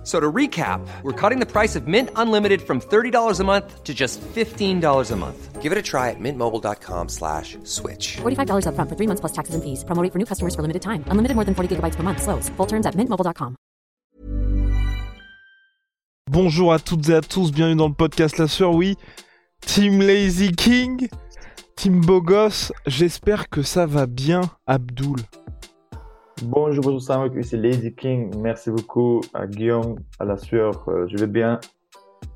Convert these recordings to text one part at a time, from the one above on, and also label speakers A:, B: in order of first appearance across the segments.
A: F- So to recap, we're cutting the price of Mint Unlimited from $30 a month to just $15 a month.
B: Give it a try at mintmobile.com slash switch.
C: $45 upfront for three months plus taxes and fees. Promo rate for new customers for limited time. Unlimited more than 40 gigabytes per month. Slows. Full terms at mintmobile.com.
D: Bonjour à toutes et à tous, bienvenue dans le podcast La Sœur, oui. Team Lazy King, Team Bogos, j'espère que ça va bien, Abdoul.
E: Bonjour, bonjour Samuel, ici Lazy King. Merci beaucoup à Guillaume, à la sueur, euh, je vais bien.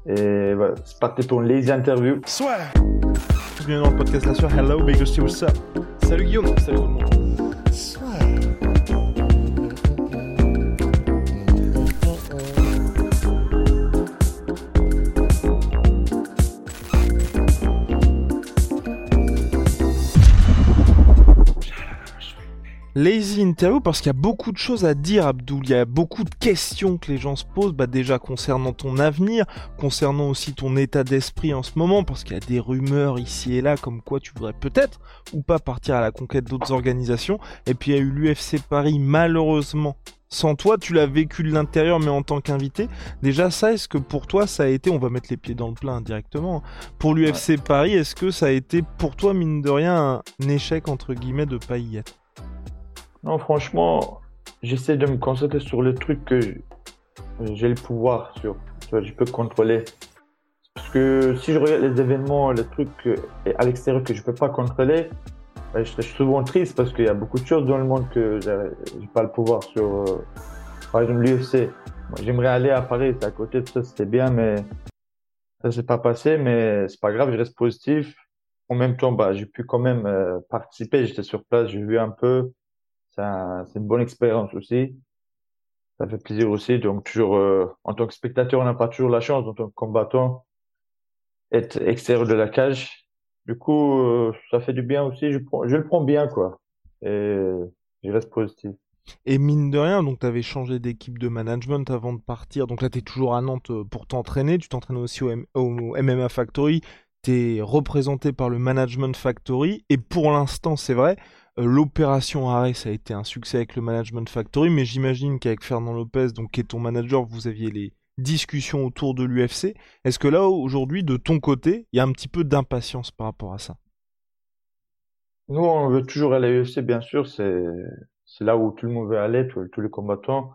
E: Et voilà, c'est parti pour une Lazy Interview.
D: Soit Bienvenue dans le podcast La Sœur, hello, big what's up? Salut Guillaume, salut tout le monde. Lazy interview parce qu'il y a beaucoup de choses à dire Abdoul, il y a beaucoup de questions que les gens se posent, bah déjà concernant ton avenir, concernant aussi ton état d'esprit en ce moment, parce qu'il y a des rumeurs ici et là comme quoi tu voudrais peut-être ou pas partir à la conquête d'autres organisations, et puis il y a eu l'UFC Paris malheureusement. Sans toi, tu l'as vécu de l'intérieur, mais en tant qu'invité. Déjà, ça, est-ce que pour toi, ça a été, on va mettre les pieds dans le plein directement, pour l'UFC Paris, est-ce que ça a été pour toi, mine de rien, un échec, entre guillemets, de pas y être?
E: Non, franchement, j'essaie de me concentrer sur le truc que j'ai le pouvoir sur. Vois, je peux contrôler. Parce que si je regarde les événements, les trucs euh, à l'extérieur que je peux pas contrôler, bah, je serais souvent triste parce qu'il y a beaucoup de choses dans le monde que j'ai j'ai pas le pouvoir sur. euh, par exemple, l'UFC. J'aimerais aller à Paris, c'est à côté, tout ça, c'était bien, mais ça s'est pas passé, mais c'est pas grave, je reste positif. En même temps, bah, j'ai pu quand même euh, participer, j'étais sur place, j'ai vu un peu. C'est un- c'est une bonne expérience aussi. Ça fait plaisir aussi. Donc, toujours, euh, en tant que spectateur, on n'a pas toujours la chance, en tant que combattant, être extérieur de la cage. Du coup, euh, ça fait du bien aussi. Je le prends bien, quoi. Et je reste positif.
D: Et mine de rien, donc tu avais changé d'équipe de management avant de partir. Donc là, tu es toujours à Nantes euh, pour t'entraîner. Tu t'entraînes aussi au, M- au MMA Factory. Tu es représenté par le Management Factory. Et pour l'instant, c'est vrai, l'opération Ares a été un succès avec le Management Factory. Mais j'imagine qu'avec Fernand Lopez, donc, qui est ton manager, vous aviez les discussions autour de l'UFC. Est-ce que là, aujourd'hui, de ton côté, il y a un petit peu d'impatience par rapport à ça?
E: Nous, on veut toujours aller à l'UFC, bien sûr. C'est, là où tout le monde veut aller, tous, les combattants.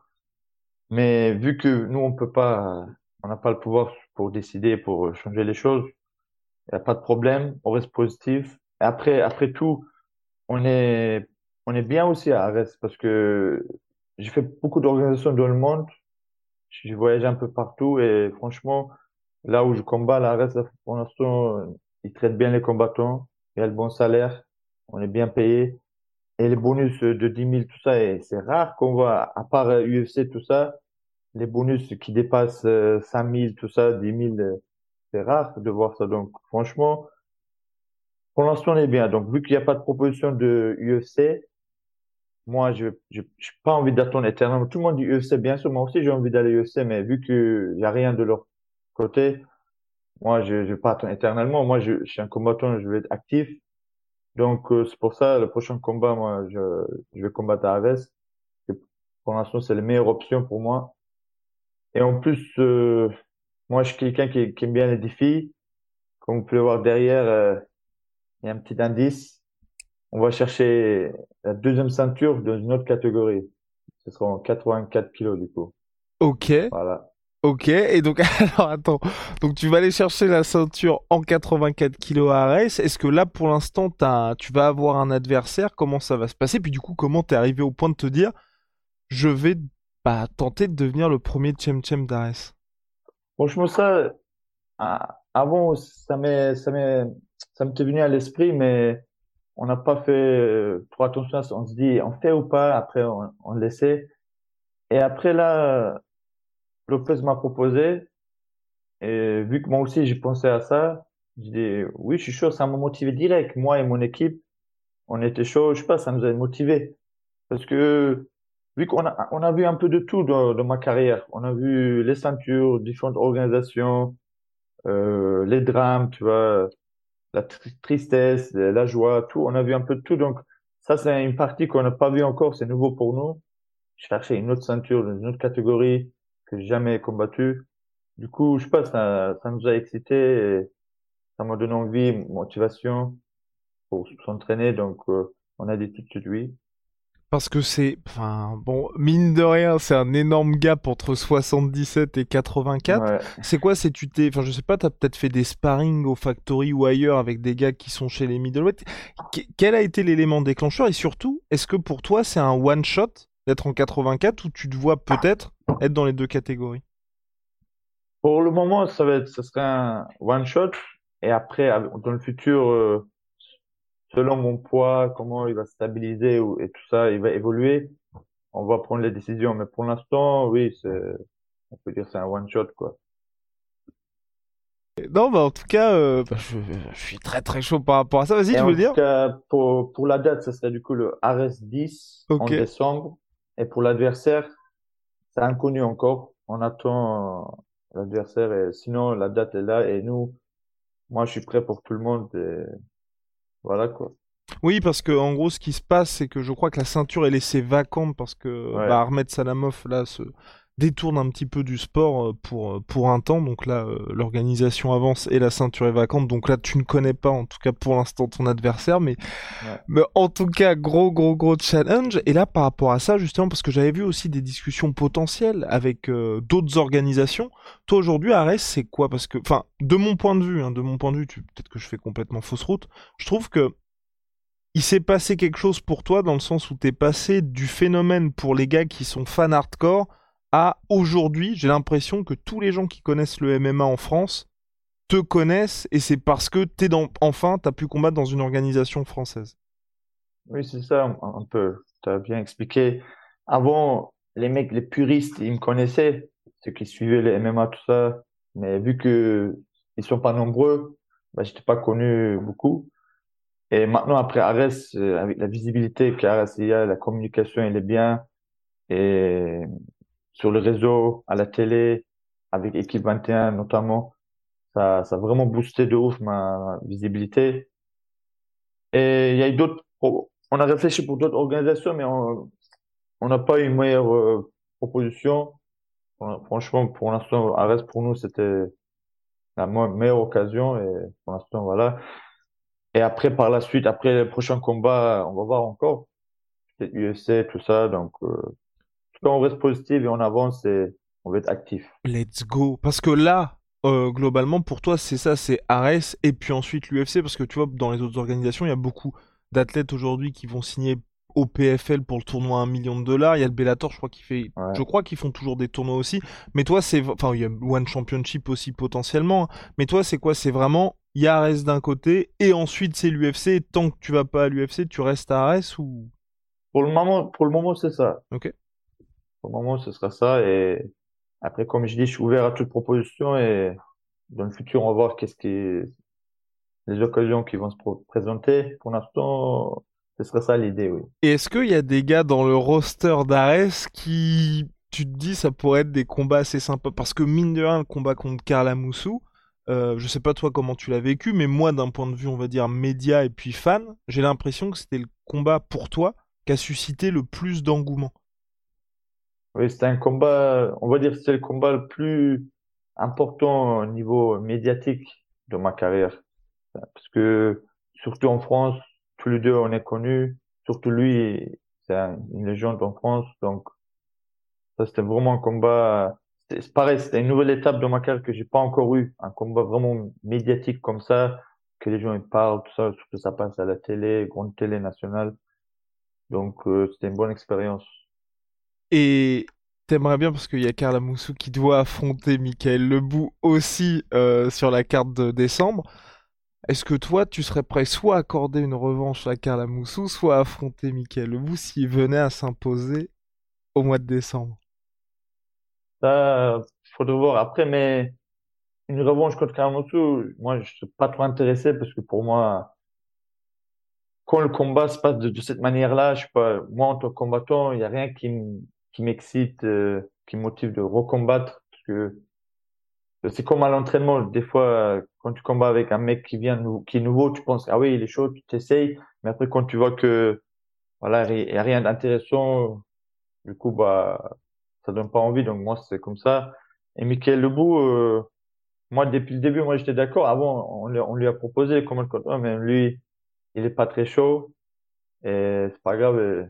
E: Mais vu que nous, on peut pas, on n'a pas le pouvoir pour décider, pour changer les choses, il n'y a pas de problème. On reste positif. Après tout, on est, on est bien aussi à Arès parce que j'ai fait beaucoup d'organisations dans le monde. J'ai voyagé un peu partout et franchement, là où je combats, la Arès, pour l'instant, ils traitent bien les combattants. Il y a le bon salaire. On est bien payé. Et les bonus de 10 000, tout ça, c'est rare qu'on voit, à part euh, UFC, tout ça, les bonus qui dépassent euh, 5 000, tout ça, 10 000, euh, c'est rare de voir ça. Donc, franchement, pour l'instant, on est bien. Donc, vu qu'il n'y a pas de proposition de UFC, moi, je j'ai pas envie d'attendre éternellement. Tout le monde dit UFC, bien sûr. Moi aussi, j'ai envie d'aller UFC, mais vu qu'il n'y a rien de leur côté, moi, je je vais pas attendre éternellement. Moi, je, je suis un combattant, je vais être actif. Donc, euh, c'est pour ça, le prochain combat, moi, je, je vais combattre à Aves. Pour l'instant, c'est la meilleure option pour moi. Et en plus, euh, moi, je suis quelqu'un qui, qui aime bien les défis. Comme vous pouvez voir derrière, euh, il y a un petit indice. On va chercher la deuxième ceinture dans une autre catégorie. Ce sera en 84 kilos, du coup.
D: Ok.
E: Voilà.
D: Ok, et donc, alors attends, donc tu vas aller chercher la ceinture en 84 kilos à Arès. Est-ce que là, pour l'instant, tu vas avoir un adversaire? Comment ça va se passer? Puis du coup, comment t'es arrivé au point de te dire, je vais bah, tenter de devenir le premier Chem Chem d'Arès?
E: Franchement, ça, ah, avant, ça m'est, ça m'est, ça m'était venu à l'esprit, mais on n'a pas fait euh, trop attention à ça. On se dit, on fait ou pas, après, on, on laissait. Et après, là, Lopez m'a proposé, et vu que moi aussi, j'ai pensé à ça, j'ai dit, oui, je suis chaud, ça m'a motivé direct. Moi et mon équipe, on était chaud, je sais pas, ça nous a motivé. Parce que vu qu'on a, on a vu un peu de tout dans, dans ma carrière. On a vu les ceintures, différentes organisations, euh, les drames, tu vois, la tristesse, la joie, tout. On a vu un peu de tout. Donc, ça, c'est une partie qu'on n'a pas vu encore. C'est nouveau pour nous. Je cherchais une autre ceinture une autre catégorie que j'ai jamais combattu. Du coup, je sais pas, ça, ça nous a excité ça m'a donné envie, motivation pour s'entraîner. Donc, euh, on a dit tout de suite.
D: Parce que c'est, enfin, bon, mine de rien, c'est un énorme gap entre 77 et 84. C'est quoi, c'est tu t'es, enfin, je sais pas, t'as peut-être fait des sparring au factory ou ailleurs avec des gars qui sont chez les middleweight. quel a été l'élément déclencheur? Et surtout, est-ce que pour toi c'est un one shot d'être en 84 ou tu te vois peut-être être dans les deux catégories?
E: Pour le moment, ça va être, ça serait un one shot et après, dans le futur. Euh, selon mon poids, comment il va stabiliser et tout ça, il va évoluer, on va prendre les décisions. Mais pour l'instant, oui, c'est, on peut dire c'est un one shot, quoi.
D: Non, bah en tout cas, euh, bah, je, suis très très chaud par rapport à ça. Vas-y, tu veux dire
E: pour, pour la date, ça serait du coup le RS10 en décembre. Et pour l'adversaire, c'est inconnu encore. On attend l'adversaire et sinon la date est là et nous, moi je suis prêt pour tout le monde. Et voilà quoi.
D: Oui, parce que en gros, ce qui se passe, c'est que je crois que la ceinture est laissée vacante parce que bah, Ahmed Salamov là se détourne un petit peu du sport euh, pour euh, pour un temps. Donc là, euh, l'organisation avance et la ceinture est vacante. Donc là, tu ne connais pas, en tout cas pour l'instant, ton adversaire, mais mais en tout cas, gros gros gros challenge. Et là, par rapport à ça, justement, parce que j'avais vu aussi des discussions potentielles avec d'autres organisations. Toi aujourd'hui, Arès, c'est quoi? Parce que, enfin, de mon point de vue, hein, de mon point de vue, peut-être que je fais complètement fausse route. Je trouve que il s'est passé quelque chose pour toi dans le sens où t'es passé du phénomène pour les gars qui sont fans hardcore à aujourd'hui, j'ai l'impression que tous les gens qui connaissent le MMA en France te connaissent et c'est parce que t'es dans, enfin, t'as pu combattre dans une organisation française.
E: Oui, c'est ça, un peu. T'as bien expliqué. Avant, les mecs, les puristes, ils me connaissaient, ceux qui suivaient les MMA, tout ça. Mais vu que ils sont pas nombreux, bah, j'étais pas connu beaucoup. Et maintenant, après Ares, euh, avec la visibilité qu'Ares a, la communication, elle est bien. Et sur le réseau, à la télé, avec Équipe 21 notamment. Ça, ça a vraiment boosté de ouf ma visibilité. Et il y a eu d'autres, on a réfléchi pour d'autres organisations, mais on n'a pas eu une meilleure euh, proposition. Franchement, pour l'instant, Ares pour nous, c'était la meilleure occasion et pour l'instant, voilà. Et après, par la suite, après le prochain combat, on va voir encore. C'est UFC, tout ça, donc, euh, quand on reste positif et on avance et on va être actif.
D: Let's go. Parce que là, euh, globalement, pour toi, c'est ça, c'est Ares et puis ensuite l'UFC. Parce que tu vois, dans les autres organisations, il y a beaucoup d'athlètes aujourd'hui qui vont signer au PFL pour le tournoi à 1 million de dollars. Il y a le Bellator, je crois qu'il fait, je crois qu'ils font toujours des tournois aussi. Mais toi, c'est, enfin, il y a One Championship aussi potentiellement. Mais toi, c'est quoi? C'est vraiment, il y a Ares d'un côté et ensuite c'est l'UFC. Tant que tu vas pas à l'UFC, tu restes à Ares ou?
E: Pour le moment, pour le moment, c'est ça.
D: Ok.
E: Pour le moment, ce sera ça. Et après, comme je dis, je suis ouvert à toute proposition et dans le futur, on va voir qu'est-ce qui, les occasions qui vont se présenter. Pour l'instant, ce sera ça l'idée, oui.
D: Et est-ce qu'il y a des gars dans le roster d'Ares qui, tu te dis, ça pourrait être des combats assez sympas? Parce que mine de rien, le combat contre Karl Moussou, euh, je sais pas toi comment tu l'as vécu, mais moi, d'un point de vue, on va dire, média et puis fan, j'ai l'impression que c'était le combat pour toi qui a suscité le plus d'engouement.
E: Oui, c'était un combat, on va dire c'est le combat le plus important au niveau médiatique de ma carrière. Parce que, surtout en France, tous les deux, on est connus. Surtout lui, c'est une légende en France. Donc, ça, c'était vraiment un combat, c'est pareil, c'était une nouvelle étape de ma carrière que j'ai pas encore eu. Un combat vraiment médiatique comme ça, que les gens ils parlent, tout ça, surtout ça passe à la télé, grande télé nationale. Donc, euh, c'était une bonne expérience.
D: Et t'aimerais bien parce qu'il y a Carla Moussou qui doit affronter Michael Lebou aussi euh, sur la carte de décembre. Est-ce que toi, tu serais prêt soit à accorder une revanche à Carla Moussou, soit à affronter Michael Lebou s'il venait à s'imposer au mois de décembre?
E: Ça, faudrait voir après, mais une revanche contre Carla Moussou, moi, je suis pas trop intéressé parce que pour moi, quand le combat se passe de, cette manière-là, je pas, moi en tant que combattant, il n'y a rien qui qui m'excite, euh, qui motive de recombattre, parce que c'est comme à l'entraînement. Des fois, quand tu combats avec un mec qui vient, qui est nouveau, tu penses, ah oui, il est chaud, tu t'essayes. Mais après, quand tu vois que, voilà, il n'y a rien d'intéressant, du coup, bah, ça donne pas envie. Donc, moi, c'est comme ça. Et Michael Lebou, euh, moi, depuis le début, moi, j'étais d'accord. Avant, on, lui a proposé comment le mais lui, il est pas très chaud. Et c'est pas grave.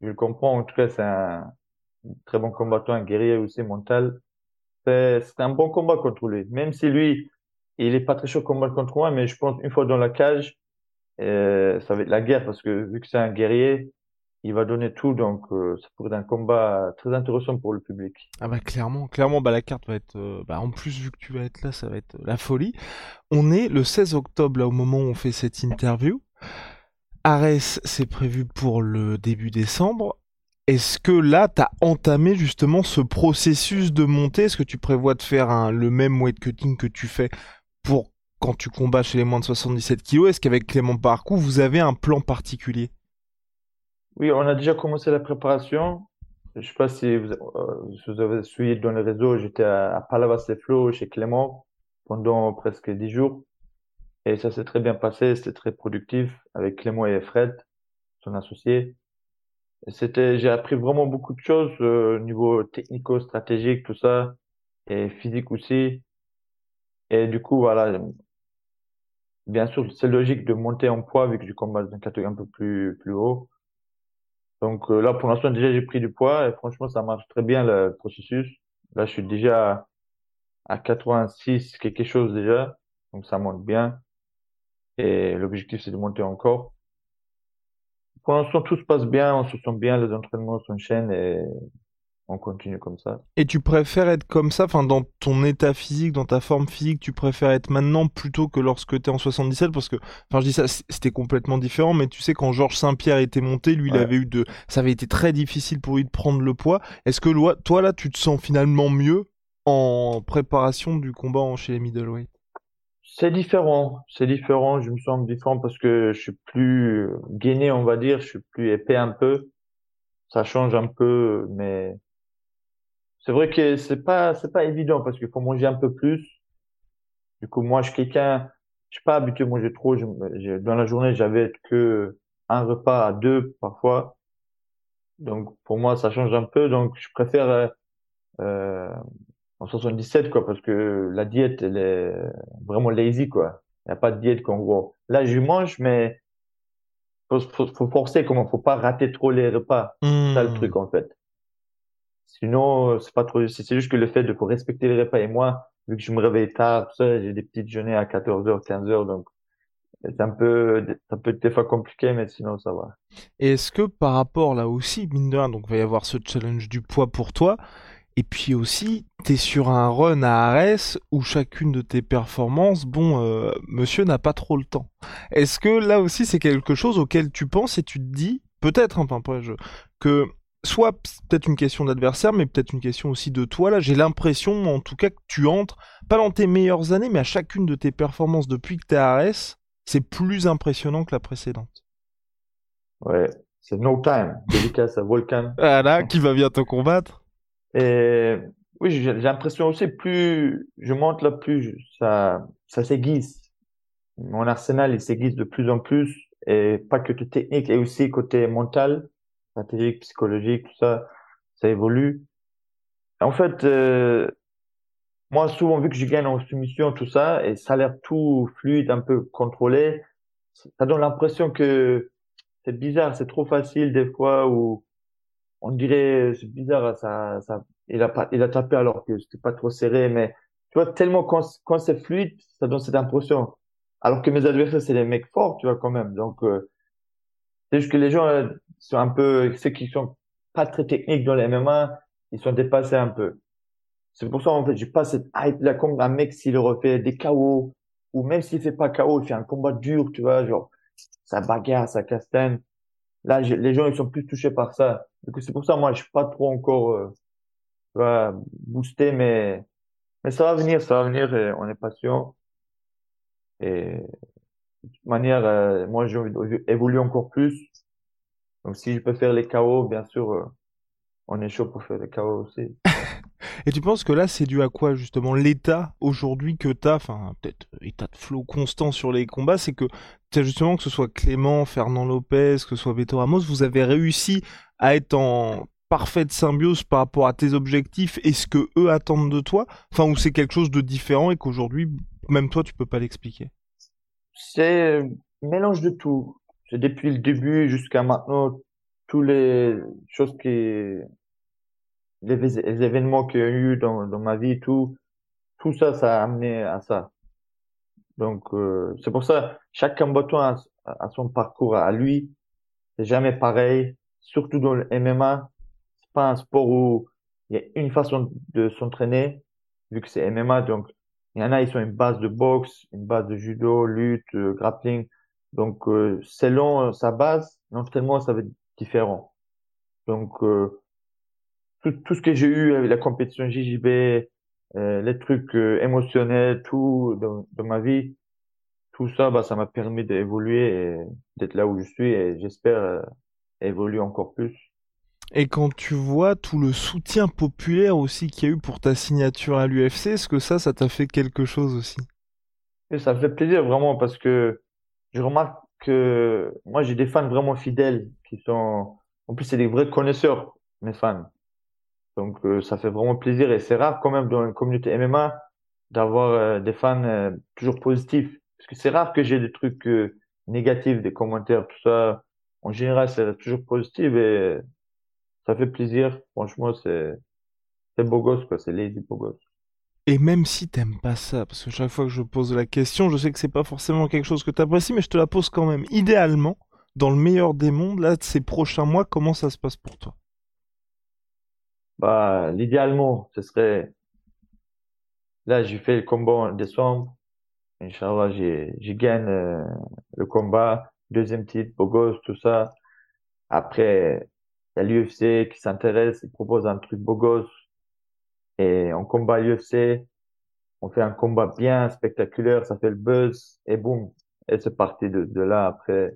E: Je le comprends, en tout cas, c'est un très bon combattant, un guerrier aussi mental. C'est un bon combat contre lui. Même si lui, il est pas très chaud combat contre moi, mais je pense une fois dans la cage, euh, ça va être la guerre parce que vu que c'est un guerrier, il va donner tout, donc euh, ça pourrait être un combat très intéressant pour le public.
D: Ah bah clairement, clairement, bah la carte va être, euh, bah en plus vu que tu vas être là, ça va être la folie. On est le 16 octobre là au moment où on fait cette interview. Ares, c'est prévu pour le début décembre. Est-ce que là, tu as entamé justement ce processus de montée? Est-ce que tu prévois de faire le même weight cutting que tu fais pour quand tu combats chez les moins de 77 kg Est-ce qu'avec Clément Parcours, vous avez un plan particulier?
E: Oui, on a déjà commencé la préparation. Je ne sais pas si vous, euh, avez suivi dans les réseaux. J'étais à, à Palavas Flow chez Clément pendant presque 10 jours. Et ça s'est très bien passé, c'était très productif avec Clément et Fred, son associé. C'était, j'ai appris vraiment beaucoup de choses euh, au niveau technico-stratégique, tout ça, et physique aussi. Et du coup, voilà, bien sûr, c'est logique de monter en poids vu que je combat dans une catégorie un peu plus plus haut. Donc euh, là, pour l'instant, déjà, j'ai pris du poids et franchement, ça marche très bien le processus. Là, je suis déjà à 86 quelque chose déjà, donc ça monte bien. Et l'objectif, c'est de monter encore. Pour l'instant, tout se passe bien, on se sent bien, les entraînements s'enchaînent et on continue comme ça.
D: Et tu préfères être comme ça, enfin dans ton état physique, dans ta forme physique, tu préfères être maintenant plutôt que lorsque tu es en 77 parce que enfin je dis ça c'était complètement différent mais tu sais quand Georges Saint-Pierre était monté, lui il avait eu de ça avait été très difficile pour lui de prendre le poids. Est-ce que toi là tu te sens finalement mieux en préparation du combat chez les middleweight?
E: C'est différent, c'est différent. Je me sens différent parce que je suis plus gainé, on va dire. Je suis plus épais un peu. Ça change un peu, mais c'est vrai que c'est pas, c'est pas évident parce qu'il faut manger un peu plus. Du coup, moi, je suis quelqu'un, je suis pas habitué à manger trop. Je, dans la journée, j'avais que un repas à deux parfois. Donc, pour moi, ça change un peu. Donc, je préfère euh, euh en 77 quoi parce que la diète elle est vraiment lazy quoi. Il n'y a pas de diète qu'en gros. Là je mange mais faut, faut, faut forcer comment faut pas rater trop les repas. C'est ça le hmm. truc en fait. Sinon c'est pas trop c'est juste que le fait de faut respecter les repas. Et moi vu que je me réveille tard tout ça j'ai des petites journées à 14h 15h donc c'est un peu ça peut être des fois compliqué mais sinon ça va.
D: Et est-ce que par rapport là aussi mine de rien donc il va y avoir ce challenge du poids pour toi et puis aussi, tu es sur un run à Ares où chacune de tes performances, bon, euh, monsieur n'a pas trop le temps. Est-ce que là aussi c'est quelque chose auquel tu penses et tu te dis, peut-être, hein, pas je, que soit peut-être une question d'adversaire, mais peut-être une question aussi de toi. Là, j'ai l'impression, en tout cas, que tu entres, pas dans tes meilleures années, mais à chacune de tes performances depuis que tu es à Ares, c'est plus impressionnant que la précédente.
E: Ouais, c'est No Time, dédicace à Volcan.
D: Voilà, qui va bientôt combattre.
E: Et oui, j'ai l'impression aussi, plus je monte là, plus ça, ça s'aiguise. Mon arsenal, il s'aiguise de plus en plus, et pas que de technique, et aussi côté mental, stratégique, psychologique, tout ça, ça évolue. En fait, euh, moi, souvent, vu que je gagne en soumission, tout ça, et ça a l'air tout fluide, un peu contrôlé, ça donne l'impression que c'est bizarre, c'est trop facile des fois, ou on dirait, c'est bizarre, ça, ça, il a il a tapé alors que c'était pas trop serré, mais tu vois, tellement quand, quand c'est fluide, ça donne cette impression. Alors que mes adversaires, c'est des mecs forts, tu vois, quand même. Donc, euh, c'est juste que les gens euh, sont un peu, ceux qui sont pas très techniques dans les MMA, ils sont dépassés un peu. C'est pour ça, en fait, j'ai pas cette hype là comme un mec s'il refait des KO, ou même s'il fait pas KO, il fait un combat dur, tu vois, genre, ça bagarre, ça castagne. Là, les gens, ils sont plus touchés par ça. Donc, c'est pour ça, moi, je suis pas trop encore, euh, vois, boosté, mais, mais ça va venir, ça va venir, et on est patient. Et de toute manière, euh, moi, j'ai envie d'évoluer encore plus. Donc, si je peux faire les KO, bien sûr, euh, on est chaud pour faire les KO aussi.
D: Et tu penses que là, c'est dû à quoi justement l'état aujourd'hui que t'as, enfin peut-être état de flow constant sur les combats, c'est que justement que ce soit Clément, Fernand Lopez, que ce soit Beto Ramos, vous avez réussi à être en parfaite symbiose par rapport à tes objectifs et ce que eux attendent de toi, enfin ou c'est quelque chose de différent et qu'aujourd'hui même toi tu peux pas l'expliquer?
E: C'est mélange de tout. Depuis le début jusqu'à maintenant tous les choses qui les, événements qu'il y a eu dans, dans ma vie, tout, tout ça, ça a amené à ça. Donc, euh, c'est pour ça, chaque combattant a, a, son parcours à lui. C'est jamais pareil. Surtout dans le MMA, c'est pas un sport où il y a une façon de s'entraîner, vu que c'est MMA. Donc, il y en a, ils ont une base de boxe, une base de judo, lutte, euh, grappling. Donc, euh, selon sa base, l'entraînement, ça va être différent. Donc, euh, tout, ce que j'ai eu avec la compétition JJB, euh, les trucs euh, émotionnels, tout dans, dans, ma vie, tout ça, bah, ça m'a permis d'évoluer et d'être là où je suis et j'espère évoluer encore plus.
D: Et quand tu vois tout le soutien populaire aussi qu'il y a eu pour ta signature à l'UFC, est-ce que ça, ça t'a fait quelque chose aussi?
E: Et Ça fait plaisir vraiment parce que je remarque que moi j'ai des fans vraiment fidèles qui sont, en plus c'est des vrais connaisseurs, mes fans. Donc euh, ça fait vraiment plaisir et c'est rare quand même dans une communauté MMA d'avoir euh, des fans euh, toujours positifs. Parce que c'est rare que j'ai des trucs négatifs, des commentaires, tout ça. En général, c'est toujours positif et ça fait plaisir. Franchement, c'est c'est beau gosse quoi, c'est lazy beau gosse.
D: Et même si t'aimes pas ça, parce que chaque fois que je pose la question, je sais que c'est pas forcément quelque chose que t'apprécies, mais je te la pose quand même. Idéalement, dans le meilleur des mondes, là, ces prochains mois, comment ça se passe pour toi?
E: Bah, l'idéalement, ce serait, là, j'ai fait le combat en décembre. Inch'Allah, j'ai, j'ai gagné euh, le combat, deuxième titre, beau gosse, tout ça. Après, il y a l'UFC qui s'intéresse, il propose un truc beau gosse. Et on combat l'UFC, on fait un combat bien spectaculaire, ça fait le buzz, et boum. Et c'est parti de, là, après.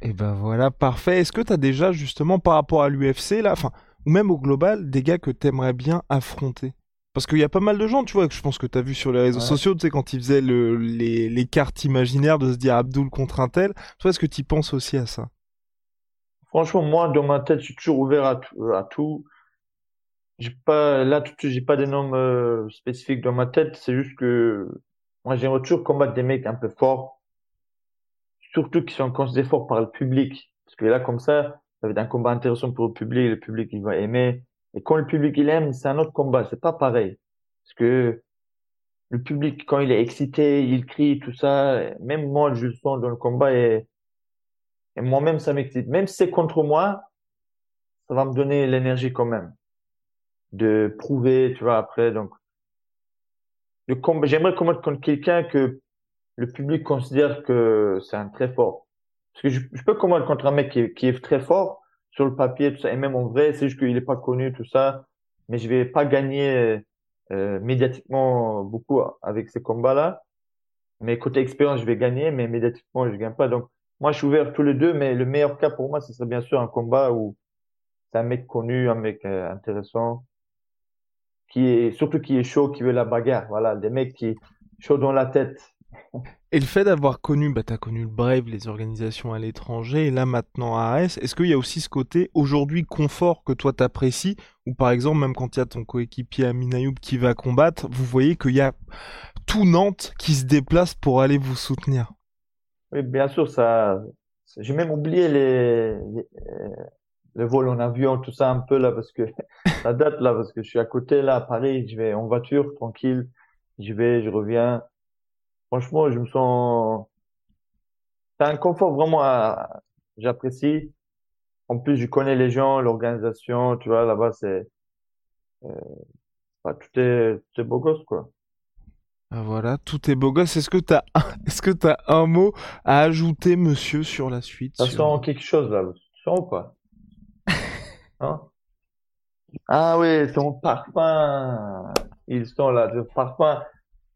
D: Et ben voilà, parfait. Est-ce que tu as déjà, justement, par rapport à l'UFC, là, ou même au global, des gars que t'aimerais bien affronter? Parce qu'il y a pas mal de gens, tu vois, que je pense que t'as vu sur les réseaux sociaux, tu sais, quand ils faisaient le, les, les, cartes imaginaires de se dire Abdul contre un tel. Toi, est-ce que tu penses aussi à ça?
E: Franchement, moi, dans ma tête, je suis toujours ouvert à, à tout. J'ai pas, là, tout j'ai pas des noms euh, spécifiques dans ma tête. C'est juste que moi, j'aimerais toujours combattre des mecs un peu forts. Surtout qui sont considérés forts par le public. Parce que là, comme ça, ça va être un combat intéressant pour le public, le public il va aimer. Et quand le public il aime, c'est un autre combat, c'est pas pareil. Parce que le public, quand il est excité, il crie, tout ça, même moi je le sens dans le combat et, et moi-même ça m'excite. Même si c'est contre moi, ça va me donner l'énergie quand même. De prouver, tu vois, après, donc, le combat, j'aimerais combattre contre quelqu'un que le public considère que c'est un très fort. Parce que je, peux combattre contre un mec qui, est très fort sur le papier, tout ça, et même en vrai, c'est juste qu'il est pas connu, tout ça. Mais je vais pas gagner euh, médiatiquement beaucoup avec ces combats-là. Mais côté expérience, je vais gagner, mais médiatiquement, je gagne pas. Donc, moi, je suis ouvert tous les deux, mais le meilleur cas pour moi, ce serait bien sûr un combat où c'est un mec connu, un mec euh, intéressant, qui est surtout qui est chaud, qui veut la bagarre. Voilà, des mecs qui chaud dans la tête.
D: Et le fait d'avoir connu, bah t'as connu le Brave, les organisations à l'étranger, et là maintenant à AS, est-ce qu'il y a aussi ce côté aujourd'hui confort que toi t'apprécies, ou par exemple même quand il y a ton coéquipier Amin Ayoub qui va combattre, vous voyez qu'il y a tout Nantes qui se déplace pour aller vous soutenir?
E: Oui, bien sûr, ça. J'ai même oublié les, les, le vol en avion, tout ça un peu là, parce que ça date là, parce que je suis à côté là, à Paris, je vais en voiture, tranquille, je vais, je reviens. Franchement, je me sens, c'est un confort vraiment, à... j'apprécie. En plus, je connais les gens, l'organisation, tu vois, là-bas, c'est, euh, bah, tout est, tout est beau gosse, quoi.
D: Ah, voilà, tout est beau gosse. Est-ce que tu as, est-ce que t'as un mot à ajouter, monsieur, sur la suite?
E: Ça
D: sur-
E: sent quelque chose là, ça sent ou pas? Hein? Ah oui, son parfum. Ils sont là, le parfum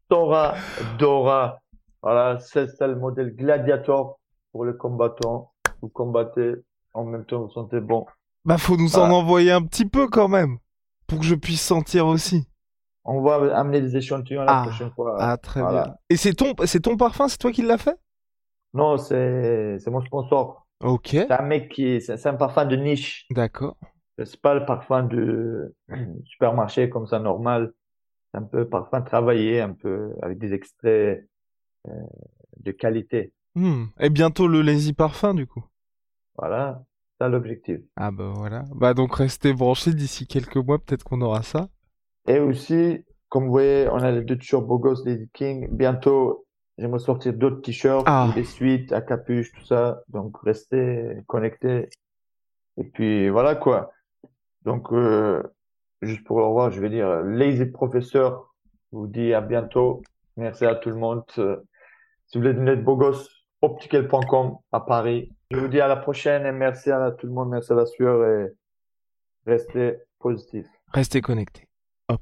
E: Tora Dora. Voilà, c'est ça le modèle gladiator pour le combattant. Vous combattez, en même temps vous sentez bon.
D: Bah, faut nous en envoyer un petit peu quand même, pour que je puisse sentir aussi.
E: On va amener des échantillons la
D: Ah.
E: prochaine fois.
D: Ah, très
E: Voilà.
D: bien. Et c'est ton, c'est ton parfum, c'est toi qui l'as fait?
E: Non, c'est, c'est mon sponsor.
D: Ok,
E: C'est un mec qui, c'est c'est un parfum de niche.
D: d'accord.
E: C'est pas le parfum de supermarché comme ça normal. Un peu parfum travaillé, un peu avec des extraits euh, de qualité.
D: Hmm. Et bientôt le Lazy Parfum, du coup.
E: Voilà, c'est ça l'objectif.
D: Ah bah voilà. Bah donc restez branchés d'ici quelques mois, peut-être qu'on aura ça.
E: Et aussi, comme vous voyez, on a les deux t-shirts Beau Gosse Lady King. Bientôt, j'aimerais sortir d'autres t-shirts,
D: Ah.
E: des suites à capuche, tout ça. Donc restez connectés. Et puis voilà quoi. Donc euh, juste pour le revoir, je vais dire Lazy Professeur vous dit à bientôt. Merci à tout le monde. Euh, Si vous voulez devenir beau gosse, optical.com à Paris. Je vous dis à la prochaine et merci à tout le monde, merci à la sueur et restez positif.
D: Restez connectés. Hop.